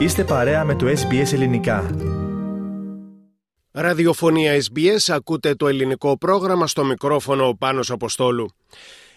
Είστε παρέα με το SBS Ελληνικά. Ραδιοφωνία SBS, ακούτε το ελληνικό πρόγραμμα στο μικρόφωνο ο Πάνος Αποστόλου.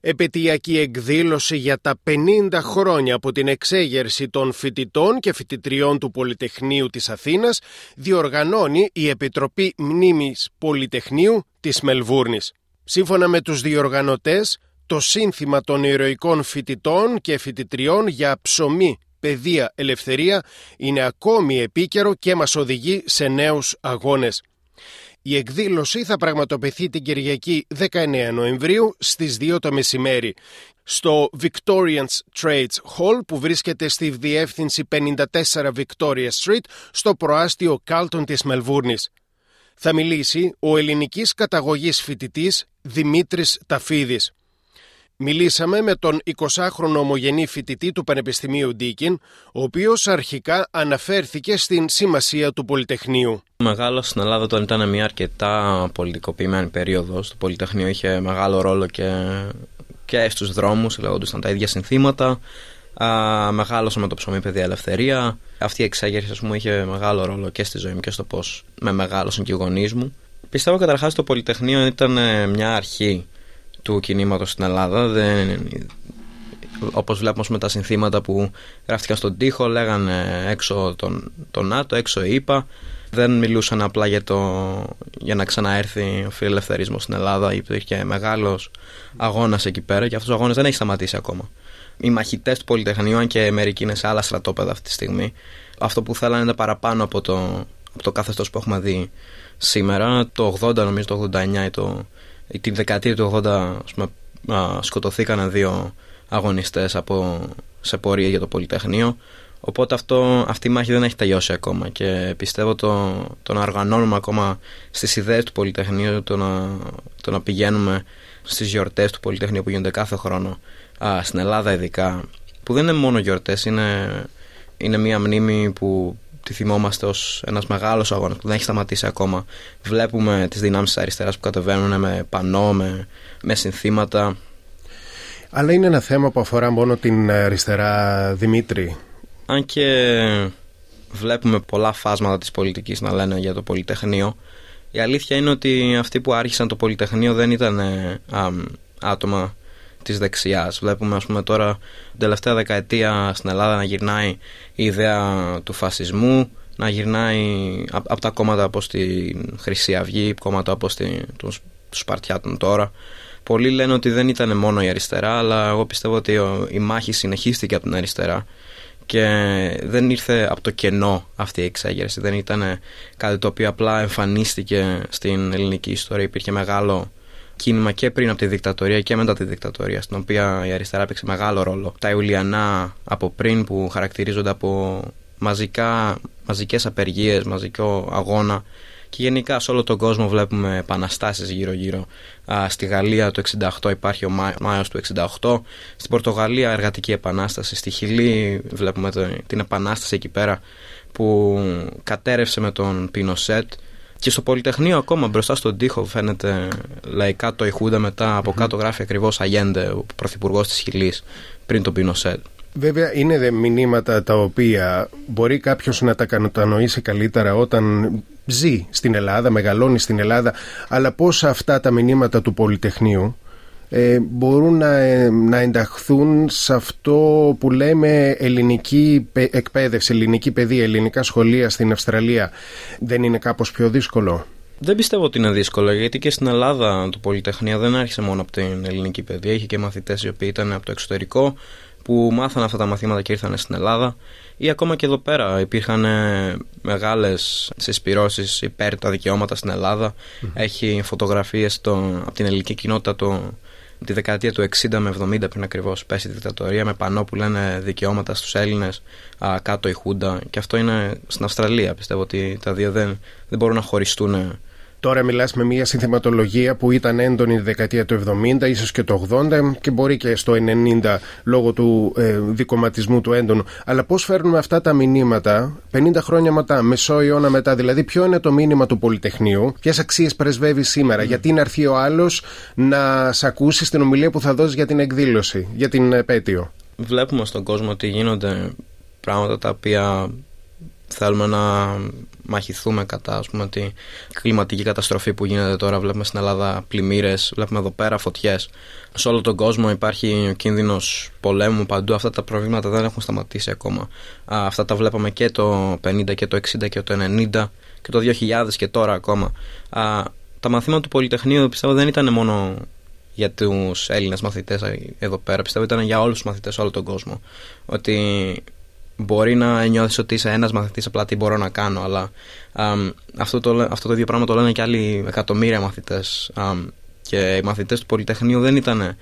Επαιτειακή εκδήλωση για τα 50 χρόνια από την εξέγερση των φοιτητών και φοιτητριών του Πολυτεχνείου της Αθήνας διοργανώνει η Επιτροπή Μνήμης Πολυτεχνείου της Μελβούρνης. Σύμφωνα με τους διοργανωτές, το σύνθημα των ηρωικών φοιτητών και φοιτητριών για ψωμί, παιδεία, ελευθερία είναι ακόμη επίκαιρο και μας οδηγεί σε νέους αγώνες. Η εκδήλωση θα πραγματοποιηθεί την Κυριακή 19 Νοεμβρίου στις 2 το μεσημέρι στο Victorians Trades Hall που βρίσκεται στη διεύθυνση 54 Victoria Street στο προάστιο Κάλτον της Μελβούρνης. Θα μιλήσει ο ελληνικής καταγωγής φοιτητής Δημήτρης Ταφίδης. Μιλήσαμε με τον 20χρονο ομογενή φοιτητή του Πανεπιστημίου Ντίκιν, ο οποίος αρχικά αναφέρθηκε στην σημασία του Πολυτεχνείου. Μεγάλο στην Ελλάδα όταν ήταν μια αρκετά πολιτικοποιημένη περίοδος. Το Πολυτεχνείο είχε μεγάλο ρόλο και, και στους δρόμους, λέγονταν τα ίδια συνθήματα. Α, μεγάλωσα με το ψωμί παιδεία ελευθερία. Αυτή η εξέγερση, ας πούμε, είχε μεγάλο ρόλο και στη ζωή μου και στο πώς με μεγάλωσαν και οι γονείς μου. Πιστεύω καταρχάς το Πολυτεχνείο ήταν ε, μια αρχή του κινήματος στην Ελλάδα. Δεν, όπως βλέπουμε με τα συνθήματα που γράφτηκαν στον τοίχο, λέγανε έξω τον, τον ΝΑΤΟ, έξω η ΕΠΑ. Δεν μιλούσαν απλά για, το, για να ξαναέρθει ο φιλελευθερισμός στην Ελλάδα. Υπήρχε μεγάλος αγώνας εκεί πέρα και αυτός ο αγώνας δεν έχει σταματήσει ακόμα. Οι μαχητές του Πολυτεχνείου, αν και μερικοί είναι σε άλλα στρατόπεδα αυτή τη στιγμή, αυτό που θέλανε είναι παραπάνω από το, από το καθεστώς που έχουμε δει σήμερα. Το 80, νομίζω το 89 ή το την δεκαετία του 80 ας πούμε, σκοτωθήκαν δύο αγωνιστές από, σε πορεία για το Πολυτεχνείο. Οπότε αυτό, αυτή η μάχη δεν έχει τελειώσει ακόμα και πιστεύω το, το να οργανώνουμε ακόμα στις ιδέες του Πολυτεχνείου το να, το να πηγαίνουμε στις γιορτές του Πολυτεχνείου που γίνονται κάθε χρόνο α, στην Ελλάδα ειδικά που δεν είναι μόνο γιορτές είναι, είναι μια μνήμη που τη θυμόμαστε ως ένας μεγάλος αγώνας που δεν έχει σταματήσει ακόμα. Βλέπουμε τις δυνάμεις της αριστεράς που κατεβαίνουν με πανό, με, με συνθήματα. Αλλά είναι ένα θέμα που αφορά μόνο την αριστερά Δημήτρη. Αν και βλέπουμε πολλά φάσματα της πολιτικής να λένε για το Πολυτεχνείο, η αλήθεια είναι ότι αυτοί που άρχισαν το Πολυτεχνείο δεν ήταν άτομα της δεξιάς. Βλέπουμε, ας πούμε, τώρα την τελευταία δεκαετία στην Ελλάδα να γυρνάει η ιδέα του φασισμού, να γυρνάει από τα κόμματα όπως τη Χρυσή Αυγή, κόμματα όπως τους Σπαρτιάτων τώρα. Πολλοί λένε ότι δεν ήταν μόνο η αριστερά, αλλά εγώ πιστεύω ότι η μάχη συνεχίστηκε από την αριστερά και δεν ήρθε από το κενό αυτή η εξέγερση. Δεν ήταν κάτι το οποίο απλά εμφανίστηκε στην ελληνική ιστορία. Υπήρχε μεγάλο κίνημα και πριν από τη δικτατορία και μετά τη δικτατορία, στην οποία η αριστερά έπαιξε μεγάλο ρόλο. Τα Ιουλιανά από πριν που χαρακτηρίζονται από μαζικά, μαζικές απεργίες, μαζικό αγώνα και γενικά σε όλο τον κόσμο βλέπουμε επαναστάσεις γύρω γύρω. στη Γαλλία το 68 υπάρχει ο Μάιος του 68, στην Πορτογαλία εργατική επανάσταση, στη Χιλή βλέπουμε την επανάσταση εκεί πέρα που κατέρευσε με τον Πινοσέτ και στο Πολυτεχνείο ακόμα μπροστά στον τοίχο φαίνεται λαϊκά το Ιχούντα μετά από κάτω γράφει ακριβώς Αγέντε, ο πρωθυπουργός της Χιλής πριν τον Πινοσέτ. Βέβαια είναι μηνύματα τα οποία μπορεί κάποιος να τα κατανοήσει καλύτερα όταν ζει στην Ελλάδα, μεγαλώνει στην Ελλάδα αλλά πώς αυτά τα μηνύματα του Πολυτεχνείου ε, μπορούν να, ε, να ενταχθούν σε αυτό που λέμε ελληνική εκπαίδευση, ελληνική παιδεία, ελληνικά σχολεία στην Αυστραλία. Δεν είναι κάπως πιο δύσκολο; Δεν πιστεύω ότι είναι δύσκολο γιατί και στην Ελλάδα το Πολυτεχνείο δεν άρχισε μόνο από την ελληνική παιδεία. Είχε και μαθητές οι οποίοι ήταν από το εξωτερικό που μάθαν αυτά τα μαθήματα και ήρθαν στην Ελλάδα. Ή ακόμα και εδώ πέρα υπήρχαν ε, μεγάλες συσπηρώσεις υπέρ τα δικαιώματα στην Ελλάδα. Έχει φωτογραφίες από την ελληνική κοινότητα το τη δεκαετία του 60 με 70 πριν ακριβώς πέσει η δικτατορία με πανό που λένε δικαιώματα στους Έλληνες, κάτω η Χούντα. Και αυτό είναι στην Αυστραλία. Πιστεύω ότι τα δύο δεν, δεν μπορούν να χωριστούν Τώρα μιλάς με μια συνθεματολογία που ήταν έντονη τη δεκαετία του 70, ίσως και το 80 και μπορεί και στο 90 λόγω του ε, δικοματισμού του έντονου. Αλλά πώς φέρνουμε αυτά τα μηνύματα 50 χρόνια μετά, μεσό αιώνα μετά, δηλαδή ποιο είναι το μήνυμα του Πολυτεχνείου, ποιες αξίες πρεσβεύει σήμερα, mm. γιατί να έρθει ο άλλος να σε ακούσει στην ομιλία που θα δώσει για την εκδήλωση, για την επέτειο; Βλέπουμε στον κόσμο ότι γίνονται πράγματα τα οποία θέλουμε να μαχηθούμε κατά ας πούμε, τη κλιματική καταστροφή που γίνεται τώρα. Βλέπουμε στην Ελλάδα πλημμύρες, βλέπουμε εδώ πέρα φωτιές. Σε όλο τον κόσμο υπάρχει ο κίνδυνος πολέμου παντού. Αυτά τα προβλήματα δεν έχουν σταματήσει ακόμα. Αυτά τα βλέπαμε και το 50 και το 60 και το 90 και το 2000 και τώρα ακόμα. Τα μαθήματα του Πολυτεχνείου πιστεύω δεν ήταν μόνο για τους Έλληνες μαθητές εδώ πέρα. Πιστεύω ήταν για όλους τους μαθητές σε όλο τον κόσμο. Ότι μπορεί να νιώθεις ότι είσαι ένας μαθητής, απλά τι μπορώ να κάνω. Αλλά αυτό, το, αυτό το ίδιο πράγμα το λένε και άλλοι εκατομμύρια μαθητές. και οι μαθητές του Πολυτεχνείου δεν ήταν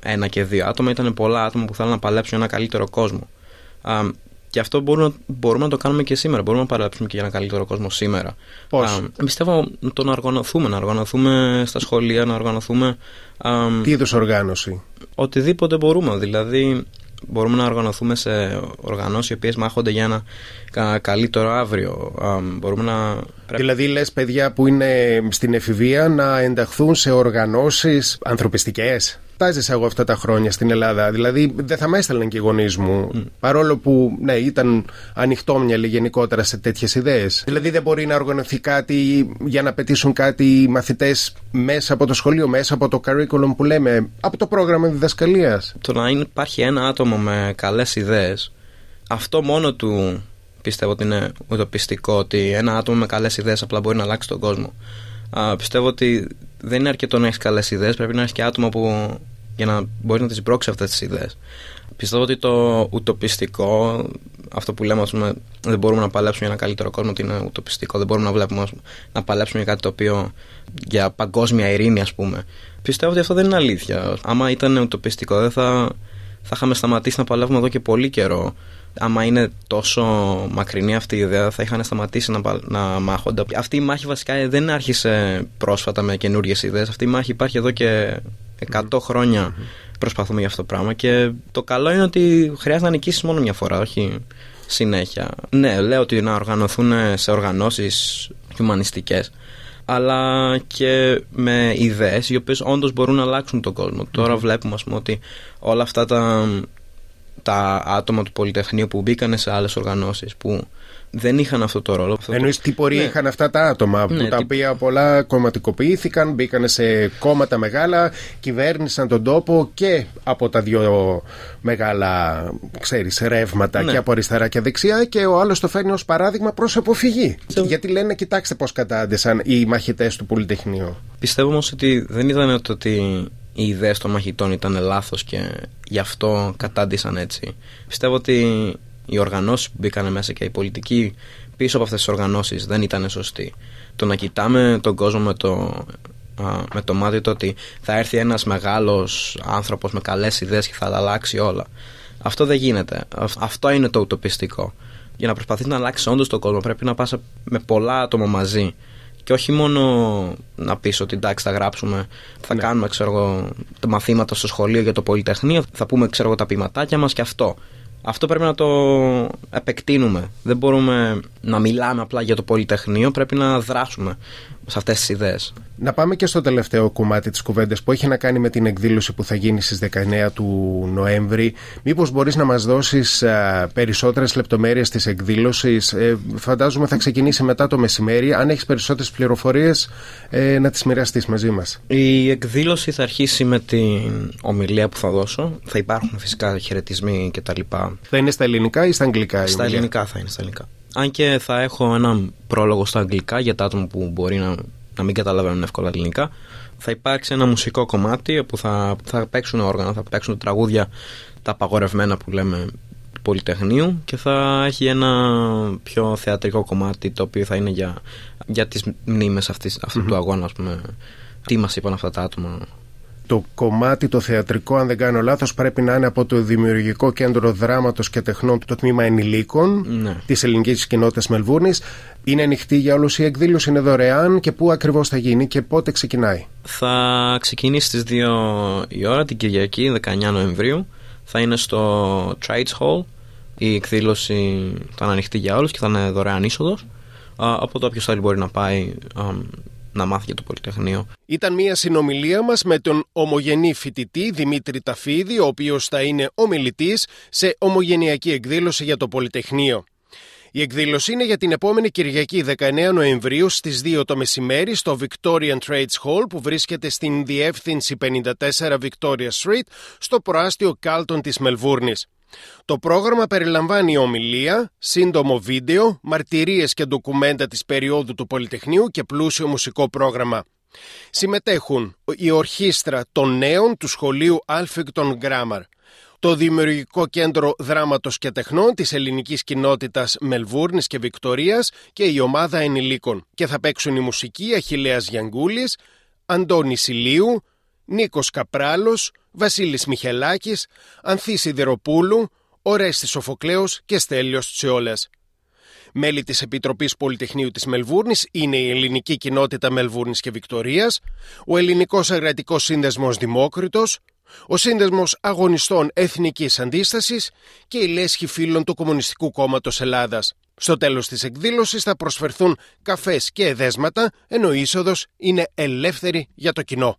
ένα και δύο άτομα, ήταν πολλά άτομα που θέλουν να παλέψουν ένα καλύτερο κόσμο. Και αυτό μπορούμε, μπορούμε να το κάνουμε και σήμερα. Μπορούμε να παλέψουμε και για ένα καλύτερο κόσμο σήμερα. Πώς; πιστεύω το να οργανωθούμε, να οργανωθούμε στα σχολεία, να οργανωθούμε. Τι είδους οργάνωση; Οτιδήποτε μπορούμε. Δηλαδή, μπορούμε να οργανωθούμε σε οργανώσεις οι οποίες μάχονται για ένα καλύτερο αύριο. Μπορούμε να... Δηλαδή λες παιδιά που είναι στην εφηβεία να ενταχθούν σε οργανώσεις ανθρωπιστικές; Τα έζησα εγώ αυτά τα χρόνια στην Ελλάδα. Δηλαδή δεν θα με έστελναν και οι γονείς μου. Παρόλο που ναι, ήταν ανοιχτόμυαλοι γενικότερα σε τέτοιες ιδέες. Δηλαδή δεν μπορεί να οργανωθεί κάτι για να πετύσουν κάτι οι μαθητές μέσα από το σχολείο, μέσα από το curriculum που λέμε, από το πρόγραμμα διδασκαλίας. Το να υπάρχει ένα άτομο με καλές ιδέες, αυτό μόνο του πιστεύω ότι είναι ουτοπιστικό. Ότι ένα άτομο με καλές ιδέες απλά μπορεί να αλλάξει τον κόσμο. Α, πιστεύω ότι δεν είναι αρκετό να έχεις καλές ιδέες, πρέπει να έχεις και άτομα που για να μπορείς να τις μπρόξει αυτές τις ιδέες. Πιστεύω ότι το ουτοπιστικό, αυτό που λέμε, πούμε, δεν μπορούμε να παλέψουμε για ένα καλύτερο κόσμο, ότι είναι ουτοπιστικό. Δεν μπορούμε να βλέπουμε να παλέψουμε για κάτι το οποίο για παγκόσμια ειρήνη, ας πούμε. Πιστεύω ότι αυτό δεν είναι αλήθεια. Άμα ήταν ουτοπιστικό, δεν θα, θα είχαμε σταματήσει να παλεύουμε εδώ και πολύ καιρό. Άμα είναι τόσο μακρινή αυτή η ιδέα, θα είχαν σταματήσει να, να μάχονται. Αυτή η μάχη βασικά δεν άρχισε πρόσφατα με καινούριε ιδέες. Αυτή η μάχη υπάρχει εδώ και 100 χρόνια προσπαθούμε για αυτό το πράγμα και το καλό είναι ότι χρειάζεται να νικήσεις μόνο μια φορά, όχι συνέχεια. Ναι, λέω ότι να οργανωθούν σε οργανώσεις χιουμανιστικές αλλά και με ιδέες οι οποίες όντως μπορούν να αλλάξουν τον κόσμο. Τώρα βλέπουμε ας πούμε ότι όλα αυτά τα, τα άτομα του Πολυτεχνείου που μπήκαν σε άλλες οργανώσεις που δεν είχαν αυτό το ρόλο. Εννοείς τι πορεία ναι. είχαν αυτά τα άτομα που ναι, τα οποία πολλά κομματικοποιήθηκαν, μπήκαν σε κόμματα μεγάλα, κυβέρνησαν τον τόπο και από τα δύο μεγάλα ξέρεις, ρεύματα ναι. και από αριστερά και δεξιά και ο άλλος το φέρνει ως παράδειγμα προς αποφυγή. Γιατί λένε κοιτάξτε πώς κατάντησαν οι μαχητές του Πολυτεχνείου. Πιστεύω όμως ότι δεν ήταν ότι οι ιδέες των μαχητών ήταν λάθος και γι' αυτό κατάντησαν έτσι. Πιστεύω ότι οι οργανώσεις που μπήκαν μέσα και οι πολιτικοί πίσω από αυτές τις οργανώσεις δεν ήταν σωστοί. Το να κοιτάμε τον κόσμο με το, με το μάτι του ότι θα έρθει ένας μεγάλος άνθρωπος με καλές ιδέες και θα αλλάξει όλα. Αυτό δεν γίνεται. Αυτό είναι το ουτοπιστικό. Για να προσπαθείς να αλλάξεις όντως τον κόσμο, πρέπει να πας με πολλά άτομα μαζί. Και όχι μόνο να πεις ότι εντάξει, θα γράψουμε, θα ναι. κάνουμε ξέρω, τα μαθήματα στο σχολείο για το Πολυτεχνείο, θα πούμε ξέρω, τα ποιηματάκια μας και αυτό. Αυτό πρέπει να το επεκτείνουμε. Δεν μπορούμε να μιλάμε απλά για το Πολυτεχνείο, πρέπει να δράσουμε σε αυτές τις ιδέες. Να πάμε και στο τελευταίο κομμάτι της κουβέντας που έχει να κάνει με την εκδήλωση που θα γίνει στις 19 του Νοέμβρη. Μήπως μπορείς να μας δώσεις α, περισσότερες λεπτομέρειες της εκδήλωσης; Ε, φαντάζομαι θα ξεκινήσει μετά το μεσημέρι. Αν έχεις περισσότερες πληροφορίες ε, να τις μοιραστείς μαζί μας. Η εκδήλωση θα αρχίσει με την ομιλία που θα δώσω. Θα υπάρχουν φυσικά χαιρετισμοί κτλ. Θα είναι στα ελληνικά ή στα αγγλικά. Στα ελληνικά θα είναι στα ελληνικά. Αν και θα έχω ένα πρόλογο στα αγγλικά για τα άτομα που μπορεί να, να μην καταλαβαίνουν εύκολα ελληνικά. Θα υπάρξει ένα μουσικό κομμάτι όπου θα, θα παίξουν όργανα, θα παίξουν τραγούδια τα απαγορευμένα που λέμε του Πολυτεχνείου και θα έχει ένα πιο θεατρικό κομμάτι το οποίο θα είναι για, για τις μνήμες αυτής, του αγώνα ας πούμε. Τι μας είπαν αυτά τα άτομα; Το κομμάτι το θεατρικό, αν δεν κάνω λάθος, πρέπει να είναι από το Δημιουργικό Κέντρο Δράματος και Τεχνών, το τμήμα ενηλίκων ναι. της ελληνικής κοινότητας Μελβούρνη. Είναι ανοιχτή για όλους η εκδήλωση, είναι δωρεάν και πού ακριβώς θα γίνει και πότε ξεκινάει; Θα ξεκινήσει στις 2 η ώρα την Κυριακή, 19 Νοεμβρίου. Θα είναι στο Trades Hall. Η εκδήλωση θα είναι ανοιχτή για όλους και θα είναι δωρεάν είσοδος. Οπότε όποιος θέλει μπορεί να πάει να μάθει για το Πολυτεχνείο. Ήταν μια συνομιλία μας με τον ομογενή φοιτητή Δημήτρη Ταφίδη, ο οποίος θα είναι ομιλητής σε ομογενειακή εκδήλωση για το Πολυτεχνείο. Η εκδήλωση είναι για την επόμενη Κυριακή 19 Νοεμβρίου στις 2 το μεσημέρι στο Victorian Trades Hall που βρίσκεται στην διεύθυνση 54 Victoria Street στο προάστιο Κάλτον της Μελβούρνης. Το πρόγραμμα περιλαμβάνει ομιλία, σύντομο βίντεο, μαρτυρίες και ντοκουμέντα της περίοδου του Πολυτεχνείου και πλούσιο μουσικό πρόγραμμα. Συμμετέχουν η Ορχήστρα των Νέων του Σχολείου Alphington Grammar, το Δημιουργικό Κέντρο Δράματος και Τεχνών της ελληνικής κοινότητας Μελβούρνης και Βικτορίας και η ομάδα ενηλίκων και θα παίξουν η μουσική Αχιλέας Γιανγκούλης, Αντώνης Σιλίου, Νίκος Καπράλος, Βασίλης Μιχελάκης, Ανθής Σιδεροπούλου, Ορέστης Σοφοκλέος και Στέλιος Τσιόλας. Μέλη της Επιτροπής Πολυτεχνείου της Μελβούρνης είναι η Ελληνική Κοινότητα Μελβούρνης και Βικτορίας, ο Ελληνικός Αγρατικός Σύνδεσμος Δημόκριτος, ο Σύνδεσμος Αγωνιστών Εθνικής Αντίστασης και η Λέσχη Φίλων του Κομμουνιστικού Κόμματος Ελλάδας. Στο τέλος της εκδήλωσης θα προσφερθούν καφές και εδέσματα, ενώ η είσοδος είναι ελεύθερη για το κοινό.